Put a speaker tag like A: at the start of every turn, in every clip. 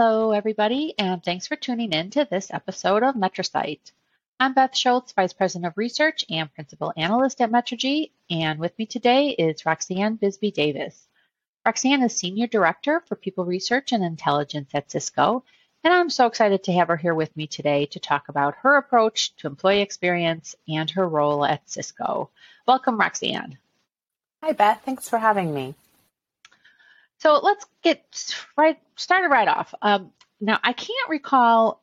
A: everybody, and thanks for tuning in to this episode of MetriSight. I'm Beth Schultz, Vice President of Research and Principal Analyst at Metrigy, and with me today is Roxanne Bisby Davis. Roxanne is Senior Director for People Research and Intelligence at Cisco, and I'm so excited to have her here with me today to talk about her approach to employee experience and her role at Cisco. Welcome, Roxanne.
B: Hi, Beth. Thanks for having me.
A: So let's get right started right off. Um, now, I can't recall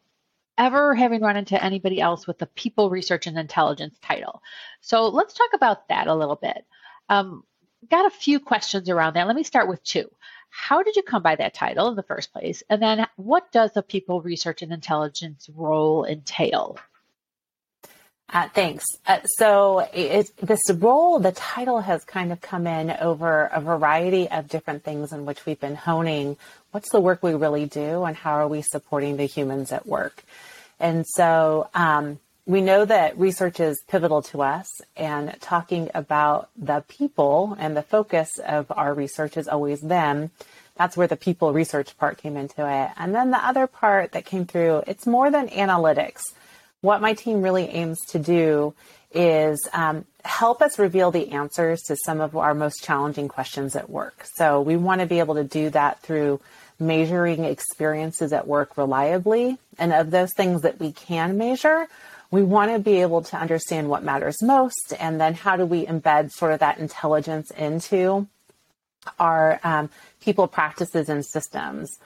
A: ever having run into anybody else with the People Research and Intelligence title. So let's talk about that a little bit. Um, got a few questions around that. Let me start with two. How did you come by that title in the first place? And then what does the People Research and Intelligence role entail?
B: Uh, thanks. Uh, so it, this role, the title has kind of come in over a variety of different things in which we've been honing what's the work we really do and how are we supporting the humans at work. And so um, we know that research is pivotal to us and talking about the people and the focus of our research is always them. That's where the people research part came into it. And then the other part that came through, it's more than analytics what my team really aims to do is um, help us reveal the answers to some of our most challenging questions at work. So we want to be able to do that through measuring experiences at work reliably. And of those things that we can measure, we want to be able to understand what matters most and then how do we embed sort of that intelligence into our um, people practices and systems.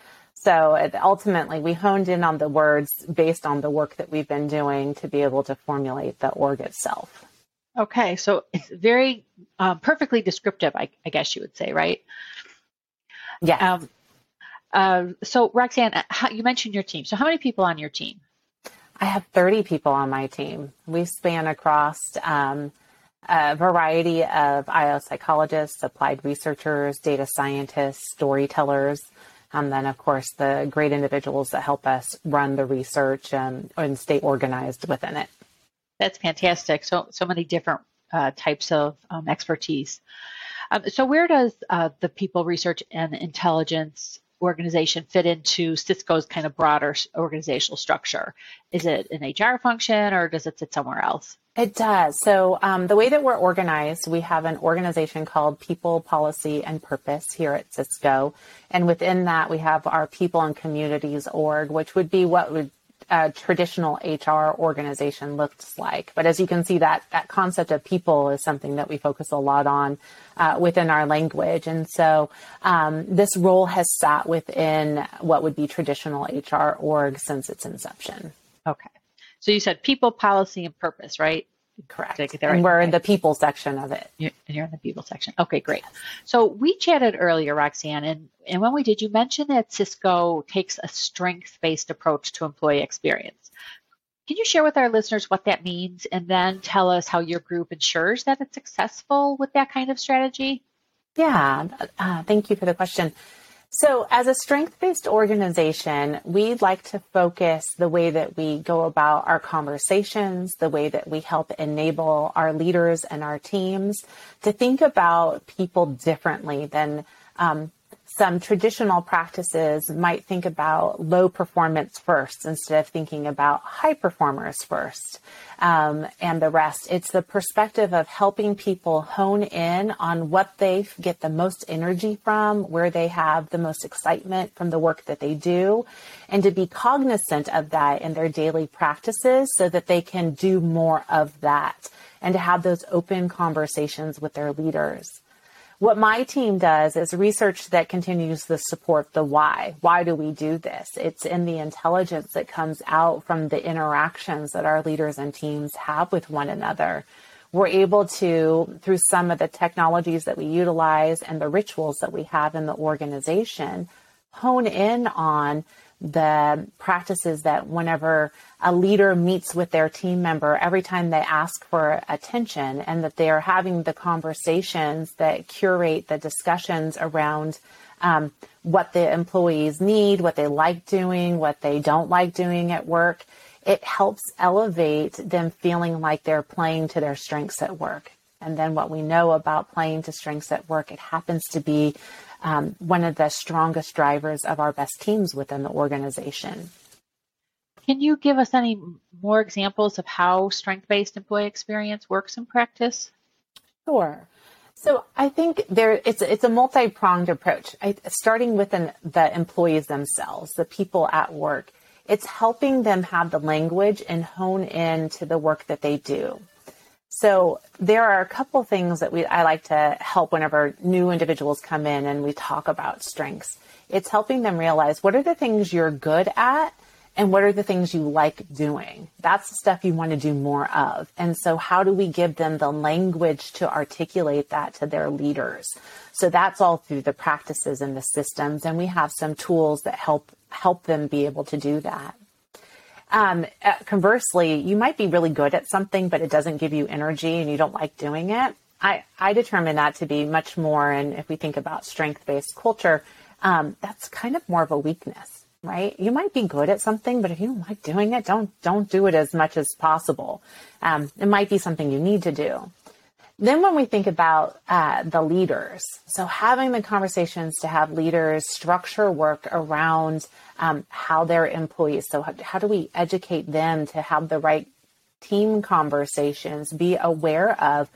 B: So ultimately, we honed in on the words based on the work that we've been doing to be able to formulate the org itself.
A: Okay, so it's very um, perfectly descriptive, I, I, guess you would say, right?
B: Yeah. Um,
A: uh, so, Roxanne, uh, how, you mentioned your team. So, how many people on your team?
B: I have 30 people on my team. We span across um, a variety of IO psychologists, applied researchers, data scientists, storytellers, and then, of course, the great individuals that help us run the research and, and stay organized within it.
A: That's fantastic. So, so many different uh, types of um, expertise. Um, so, where does uh, the people research and intelligence organization fit into Cisco's kind of broader organizational structure? Is it an HR function or does it sit somewhere else?
B: It does. So, um, the way that we're organized, we have an organization called People, Policy, and Purpose here at Cisco. And within that, we have our People and Communities org, which would be what would a traditional HR organization looks like. But as you can see, that that concept of people is something that we focus a lot on uh, within our language, and so um, this role has sat within what would be traditional HR org since its inception.
A: Okay, so you said people, policy, and purpose, right?
B: Correct. And right? we're in the people section of it.
A: You're, you're in the people section. Okay, great. So we chatted earlier, Roxanne, and, and when we did, you mentioned that Cisco takes a strength based approach to employee experience. Can you share with our listeners what that means and then tell us how your group ensures that it's successful with that kind of strategy?
B: Yeah, uh, thank you for the question. So, as a strength based organization, we'd like to focus the way that we go about our conversations, the way that we help enable our leaders and our teams to think about people differently than um, some traditional practices might think about low performance first instead of thinking about high performers first um, and the rest. It's the perspective of helping people hone in on what they get the most energy from, where they have the most excitement from the work that they do, and to be cognizant of that in their daily practices so that they can do more of that and to have those open conversations with their leaders. What my team does is research that continues to support the why. Why do we do this? It's in the intelligence that comes out from the interactions that our leaders and teams have with one another. We're able to, through some of the technologies that we utilize and the rituals that we have in the organization, hone in on the practices that whenever a leader meets with their team member, every time they ask for attention and that they are having the conversations that curate the discussions around um, what the employees need, what they like doing, what they don't like doing at work, it helps elevate them feeling like they're playing to their strengths at work. And then what we know about playing to strengths at work, it happens to be um, one of the strongest drivers of our best teams within the organization.
A: Can you give us any more examples of how strength based employee experience works in practice?
B: Sure. So I think there it's it's a multi pronged approach. I, starting with an, the employees themselves, the people at work. It's helping them have the language and hone in to the work that they do. So there are a couple things that we I like to help whenever new individuals come in and we talk about strengths. It's helping them realize what are the things you're good at and what are the things you like doing. That's the stuff you want to do more of. And so how do we give them the language to articulate that to their leaders? So that's all through the practices and the systems and we have some tools that help help them be able to do that. Um, uh, conversely, you might be really good at something, but it doesn't give you energy and you don't like doing it. I, I determine that to be much more, and if we think about strength based culture, um, that's kind of more of a weakness, right? You might be good at something, but if you don't like doing it, don't don't do it as much as possible. Um, it might be something you need to do. Then, when we think about uh, the leaders, so having the conversations to have leaders structure work around um, how their employees, so how, how do we educate them to have the right team conversations, be aware of,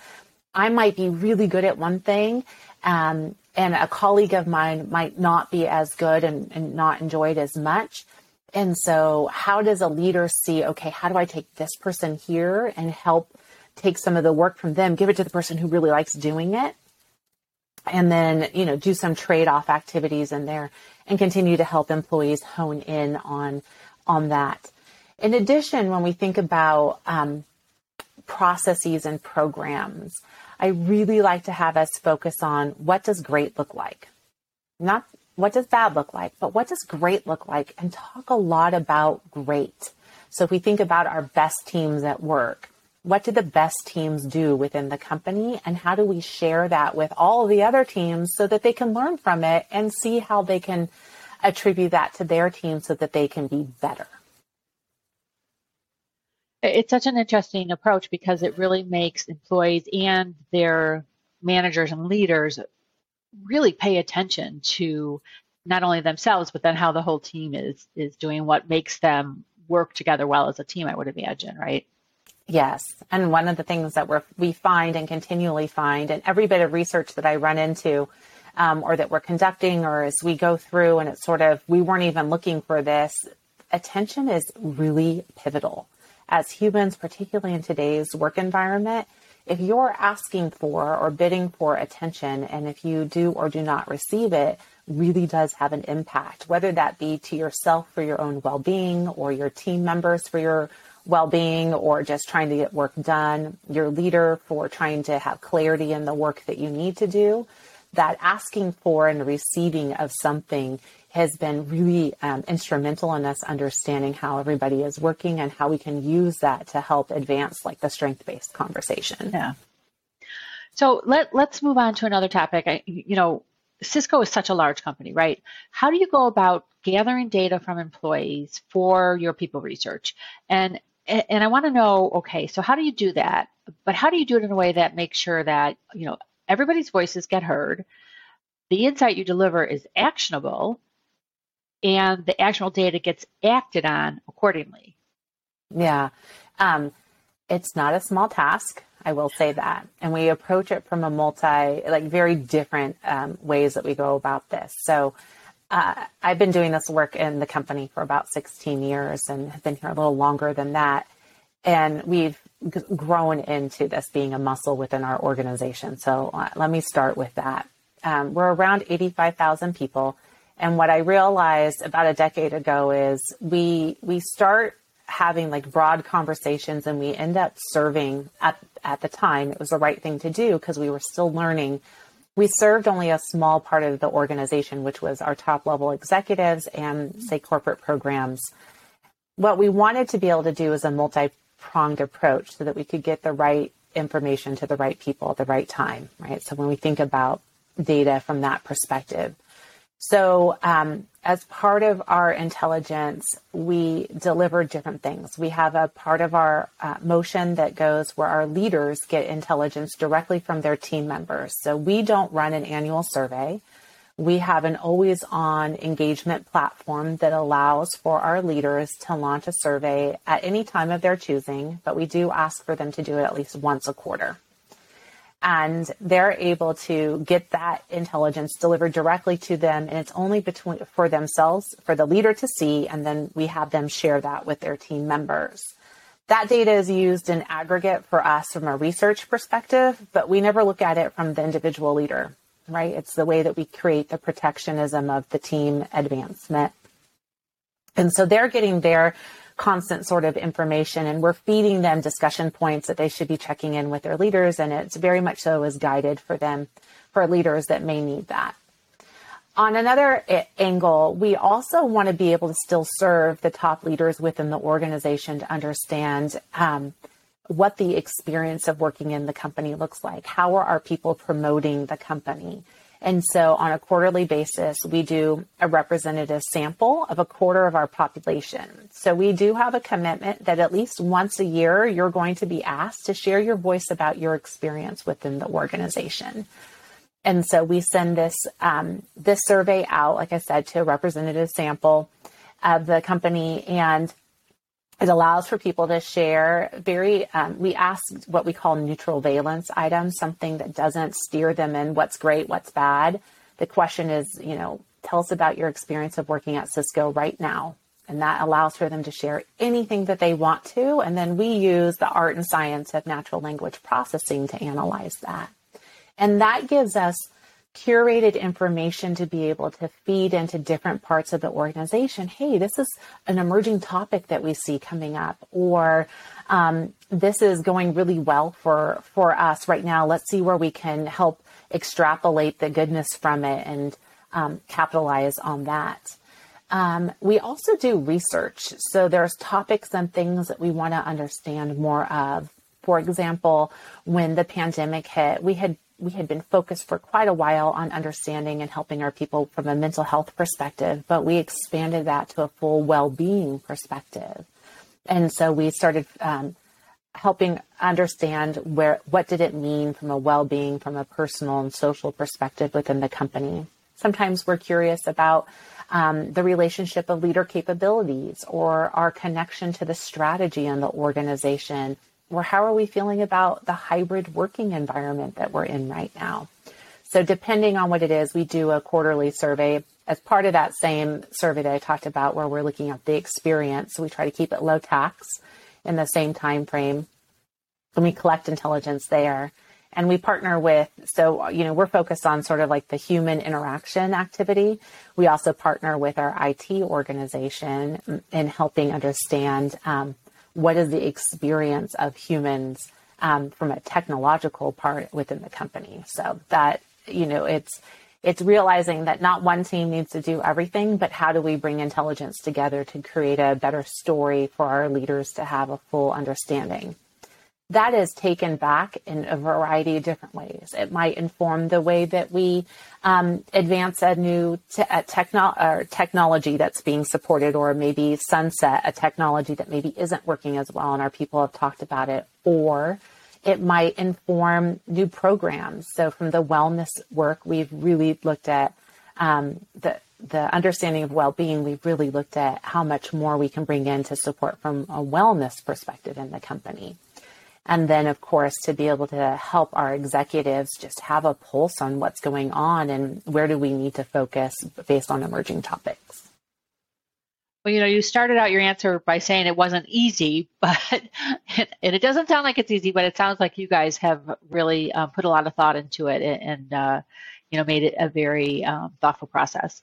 B: I might be really good at one thing, um, and a colleague of mine might not be as good and, and not enjoy it as much. And so, how does a leader see, okay, how do I take this person here and help take some of the work from them, give it to the person who really likes doing it, and then, you know, do some trade off activities in there and continue to help employees hone in on, on that. In addition, when we think about um, processes and programs, I really like to have us focus on what does great look like? Not what does bad look like, but what does great look like and talk a lot about great. So if we think about our best teams at work, what do the best teams do within the company and how do we share that with all the other teams so that they can learn from it and see how they can attribute that to their team so that they can be better?
A: It's such an interesting approach because it really makes employees and their managers and leaders really pay attention to not only themselves but then how the whole team is is doing what makes them work together well as a team i would imagine right
B: Yes. And one of the things that we we find and continually find, and every bit of research that I run into, um, or that we're conducting, or as we go through, and it's sort of, we weren't even looking for this, attention is really pivotal. As humans, particularly in today's work environment, if you're asking for or bidding for attention, and if you do or do not receive it, really does have an impact, whether that be to yourself for your own well being or your team members for your well being or just trying to get work done, your leader for trying to have clarity in the work that you need to do, that asking for and receiving of something has been really um, instrumental in us understanding how everybody is working and how we can use that to help advance like the strength based conversation.
A: Yeah. So let let's move on to another topic. I, you know, Cisco is such a large company, right? How do you go about gathering data from employees for your people research? And and I want to know, okay, so how do you do that? But how do you do it in a way that makes sure that, you know, everybody's voices get heard, the insight you deliver is actionable, and the actionable data gets acted on accordingly?
B: Yeah. Um, it's not a small task. I will say that. And we approach it from a multi, like very different um, ways that we go about this. So, uh, I've been doing this work in the company for about 16 years and have been here a little longer than that. And we've g- grown into this being a muscle within our organization. So uh, let me start with that. Um, we're around 85,000 people. And what I realized about a decade ago is we, we start having like broad conversations and we end up serving at, at the time. It was the right thing to do because we were still learning we served only a small part of the organization, which was our top level executives and, say, corporate programs. What we wanted to be able to do is a multi pronged approach so that we could get the right information to the right people at the right time, right? So when we think about data from that perspective. So um, as part of our intelligence, we deliver different things. We have a part of our uh, motion that goes where our leaders get intelligence directly from their team members. So we don't run an annual survey. We have an always on engagement platform that allows for our leaders to launch a survey at any time of their choosing, but we do ask for them to do it at least once a quarter and they're able to get that intelligence delivered directly to them and it's only between for themselves for the leader to see and then we have them share that with their team members. That data is used in aggregate for us from a research perspective but we never look at it from the individual leader right? It's the way that we create the protectionism of the team advancement. And so they're getting their constant sort of information and we're feeding them discussion points that they should be checking in with their leaders and it's very much so is guided for them for leaders that may need that on another angle, we also want to be able to still serve the top leaders within the organization to understand um, what the experience of working in the company looks like. How are our people promoting the company? And so on a quarterly basis, we do a representative sample of a quarter of our population. So we do have a commitment that at least once a year, you're going to be asked to share your voice about your experience within the organization. And so we send this um, this survey out, like I said, to a representative sample of the company, and it allows for people to share very, um, we ask what we call neutral valence items, something that doesn't steer them in what's great, what's bad. The question is, you know, tell us about your experience of working at Cisco right now. And that allows for them to share anything that they want to. And then we use the art and science of natural language processing to analyze that. And that gives us curated information to be able to feed into different parts of the organization. Hey, this is an emerging topic that we see coming up, or um, this is going really well for for us right now. Let's see where we can help extrapolate the goodness from it and um, capitalize on that. Um, we also do research, so there's topics and things that we want to understand more of. For example, when the pandemic hit, we had we had been focused for quite a while on understanding and helping our people from a mental health perspective, but we expanded that to a full well-being perspective. And so we started um, helping understand where what did it mean from a well-being, from a personal and social perspective within the company. Sometimes we're curious about um, the relationship of leader capabilities or our connection to the strategy in the organization or how are we feeling about the hybrid working environment that we're in right now? So depending on what it is, we do a quarterly survey as part of that same survey that I talked about where we're looking at the experience. So we try to keep it low tax in the same time frame. And we collect intelligence there. And we partner with, so, you know, we're focused on sort of like the human interaction activity. We also partner with our IT organization in helping understand um, what is the experience of humans um, from a technological part within the company. So that you know, it's it's realizing that not one team needs to do everything, but how do we bring intelligence together to create a better story for our leaders to have a full understanding that is taken back in a variety of different ways. It might inform the way that we um, advance a new te- a techno- technology that's being supported, or maybe sunset a technology that maybe isn't working as well, and our people have talked about it. Or it might inform new programs. So, from the wellness work, we've really looked at um, the the understanding of well-being. We've really looked at how much more we can bring in to support from a wellness perspective in the company. And then, of course, to be able to help our executives just have a pulse on what's going on and where do we need to focus based on emerging topics.
A: Well, you know, you started out your answer by saying it wasn't easy, but and it doesn't sound like it's easy, but it sounds like you guys have really um, put a lot of thought into it and, uh, you know, made it a very um, thoughtful process.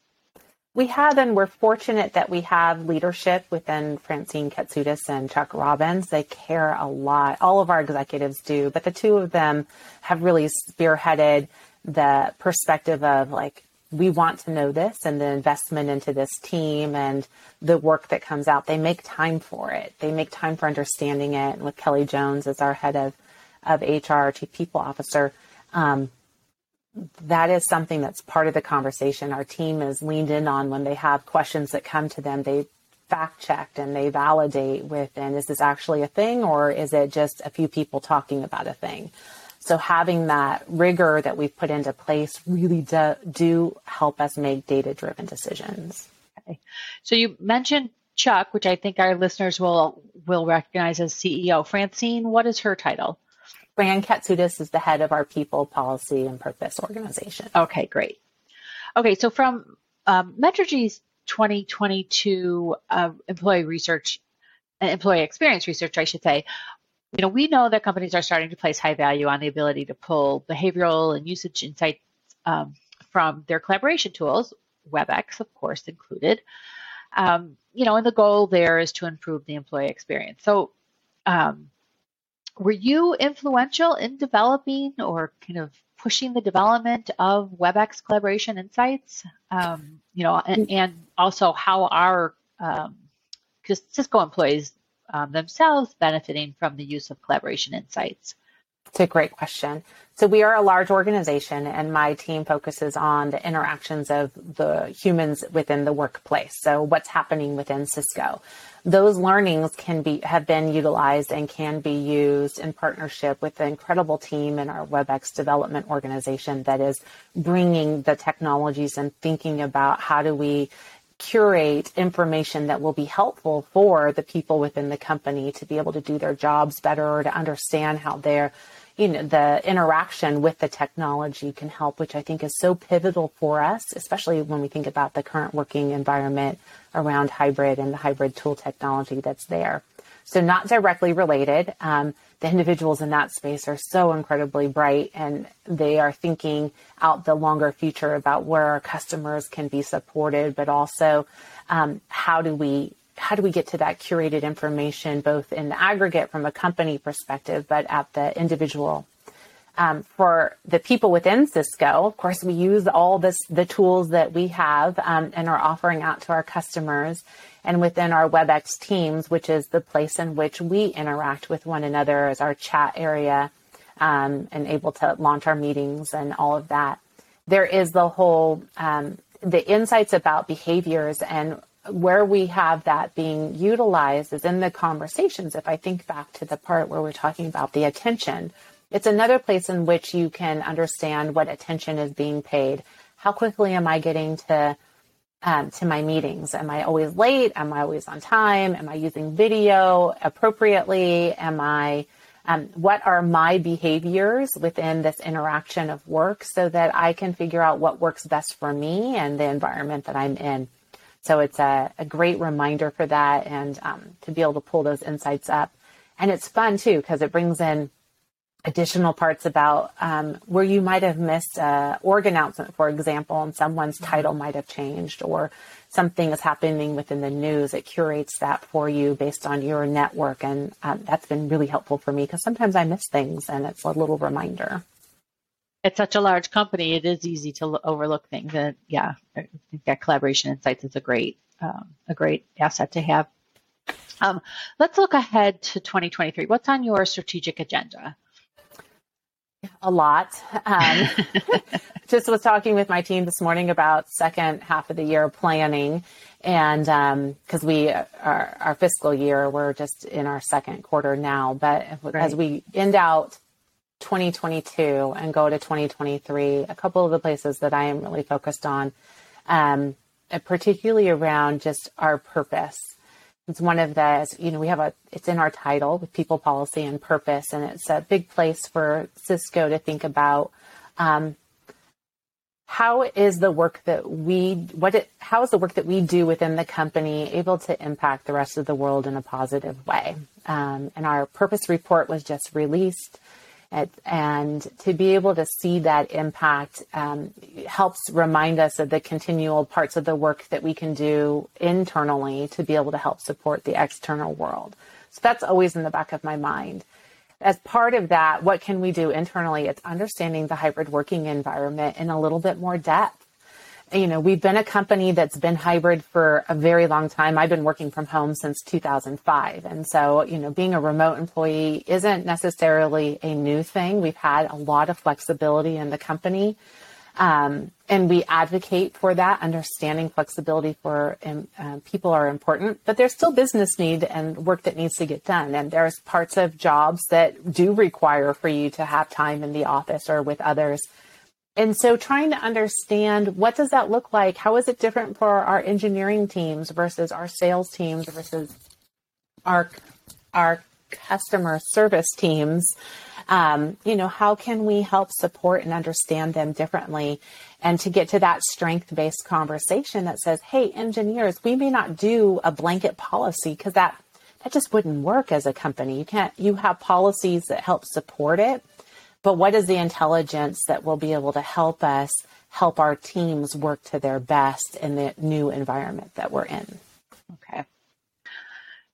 B: We have, and we're fortunate that we have leadership within Francine Katsoudas and Chuck Robbins. They care a lot. All of our executives do, but the two of them have really spearheaded the perspective of like, we want to know this and the investment into this team and the work that comes out. They make time for it. They make time for understanding it. And with Kelly Jones as our head of, of HR, chief people officer, um, that is something that's part of the conversation our team is leaned in on when they have questions that come to them. They fact checked and they validate with, and is this actually a thing or is it just a few people talking about a thing? So having that rigor that we've put into place really do, do help us make data driven decisions.
A: Okay. So you mentioned Chuck, which I think our listeners will will recognize as CEO. Francine, what is her title?
B: Fran Katsoudas is the head of our people policy and purpose organization.
A: Okay, great. Okay, so from um, Metrigy's 2022 uh, employee research, employee experience research, I should say, you know, we know that companies are starting to place high value on the ability to pull behavioral and usage insights um, from their collaboration tools, WebEx, of course, included. Um, you know, and the goal there is to improve the employee experience. So, um, were you influential in developing or kind of pushing the development of WebEx collaboration insights? Um, you know, and, and, also how are um, Cisco employees um, themselves benefiting from the use of collaboration insights?
B: It's a great question. So we are a large organization and my team focuses on the interactions of the humans within the workplace. So what's happening within Cisco. Those learnings can be, have been utilized and can be used in partnership with the incredible team in our WebEx development organization that is bringing the technologies and thinking about how do we curate information that will be helpful for the people within the company to be able to do their jobs better, to understand how they're you know, the interaction with the technology can help, which I think is so pivotal for us, especially when we think about the current working environment around hybrid and the hybrid tool technology that's there. So not directly related. Um, the individuals in that space are so incredibly bright and they are thinking out the longer future about where our customers can be supported, but also um, how do we how do we get to that curated information, both in the aggregate from a company perspective, but at the individual? Um, for the people within Cisco, of course, we use all this, the tools that we have um, and are offering out to our customers and within our WebEx teams, which is the place in which we interact with one another as our chat area um, and able to launch our meetings and all of that. There is the whole, um, the insights about behaviors and where we have that being utilized is in the conversations. If I think back to the part where we're talking about the attention, it's another place in which you can understand what attention is being paid. How quickly am I getting to um, to my meetings? Am I always late? Am I always on time? Am I using video appropriately? Am I um, what are my behaviors within this interaction of work so that I can figure out what works best for me and the environment that I'm in? So it's a, a great reminder for that and um, to be able to pull those insights up. And it's fun too, because it brings in additional parts about um, where you might have missed a org announcement, for example, and someone's mm-hmm. title might have changed or something is happening within the news. It curates that for you based on your network. And um, that's been really helpful for me because sometimes I miss things and it's a little reminder
A: it's such a large company, it is easy to overlook things. And yeah, I think that collaboration insights is a great, um, a great asset to have. Um, let's look ahead to 2023. What's on your strategic agenda?
B: A lot. Um, just was talking with my team this morning about second half of the year planning, and because um, we our, our fiscal year, we're just in our second quarter now. But right. as we end out 2022 and go to 2023, a couple of the places that I am really focused on, um, particularly around just our purpose. It's one of the, you know, we have a, it's in our title with people policy and purpose, and it's a big place for Cisco to think about um, how is the work that we what it, how is the work that we do within the company able to impact the rest of the world in a positive way um, and our purpose report was just released and to be able to see that impact um, helps remind us of the continual parts of the work that we can do internally to be able to help support the external world. So that's always in the back of my mind. As part of that, what can we do internally? It's understanding the hybrid working environment in a little bit more depth you know, we've been a company that's been hybrid for a very long time. I've been working from home since 2005. And so, you know, being a remote employee isn't necessarily a new thing. We've had a lot of flexibility in the company. Um, and we advocate for that. Understanding flexibility for um, uh, people are important, but there's still business need and work that needs to get done. And there's parts of jobs that do require for you to have time in the office or with others and so trying to understand what does that look like? How is it different for our engineering teams versus our sales teams versus our our customer service teams? Um, you know, how can we help support and understand them differently? And to get to that strength based conversation that says, hey, engineers, we may not do a blanket policy because that that just wouldn't work as a company. You can't you have policies that help support it but what is the intelligence that will be able to help us help our teams work to their best in the new environment that we're in?
A: Okay.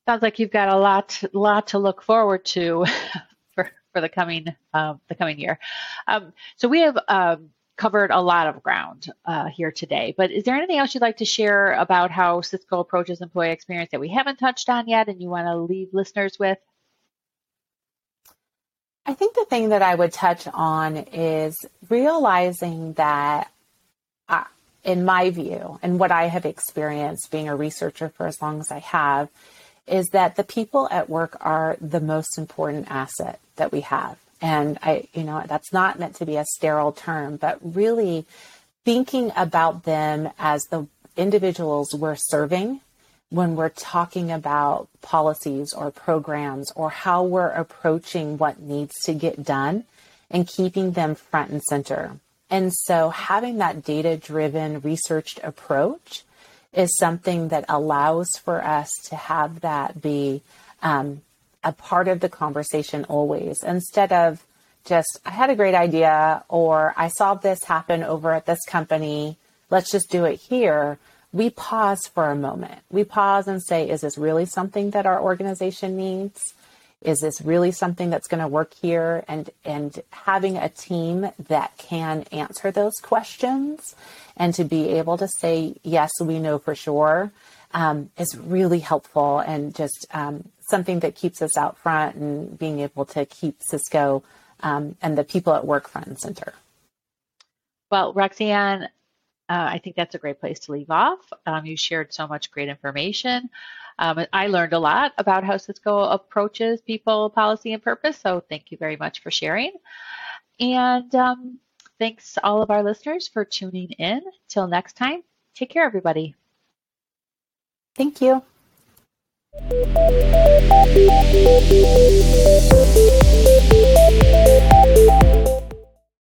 A: Sounds like you've got a lot, lot to look forward to for, for the coming, um, the coming year. Um, so we have um, covered a lot of ground uh, here today, but is there anything else you'd like to share about how Cisco approaches employee experience that we haven't touched on yet and you want to leave listeners with?
B: I think the thing that I would touch on is realizing that, uh, in my view, and what I have experienced being a researcher for as long as I have, is that the people at work are the most important asset that we have. And I, you know, that's not meant to be a sterile term, but really thinking about them as the individuals we're serving when we're talking about policies or programs or how we're approaching what needs to get done and keeping them front and center. And so having that data driven, researched approach is something that allows for us to have that be um, a part of the conversation always instead of just, I had a great idea or I saw this happen over at this company. Let's just do it here we pause for a moment. We pause and say, is this really something that our organization needs? Is this really something that's going to work here? And, and having a team that can answer those questions and to be able to say, yes, we know for sure, um, is really helpful and just um, something that keeps us out front and being able to keep Cisco um, and the people at work front and center.
A: Well, Roxanne, uh, I think that's a great place to leave off. Um, you shared so much great information. Um, I learned a lot about how Cisco approaches people, policy, and purpose. So thank you very much for sharing. And um, thanks all of our listeners for tuning in. Till next time, take care, everybody.
B: Thank you.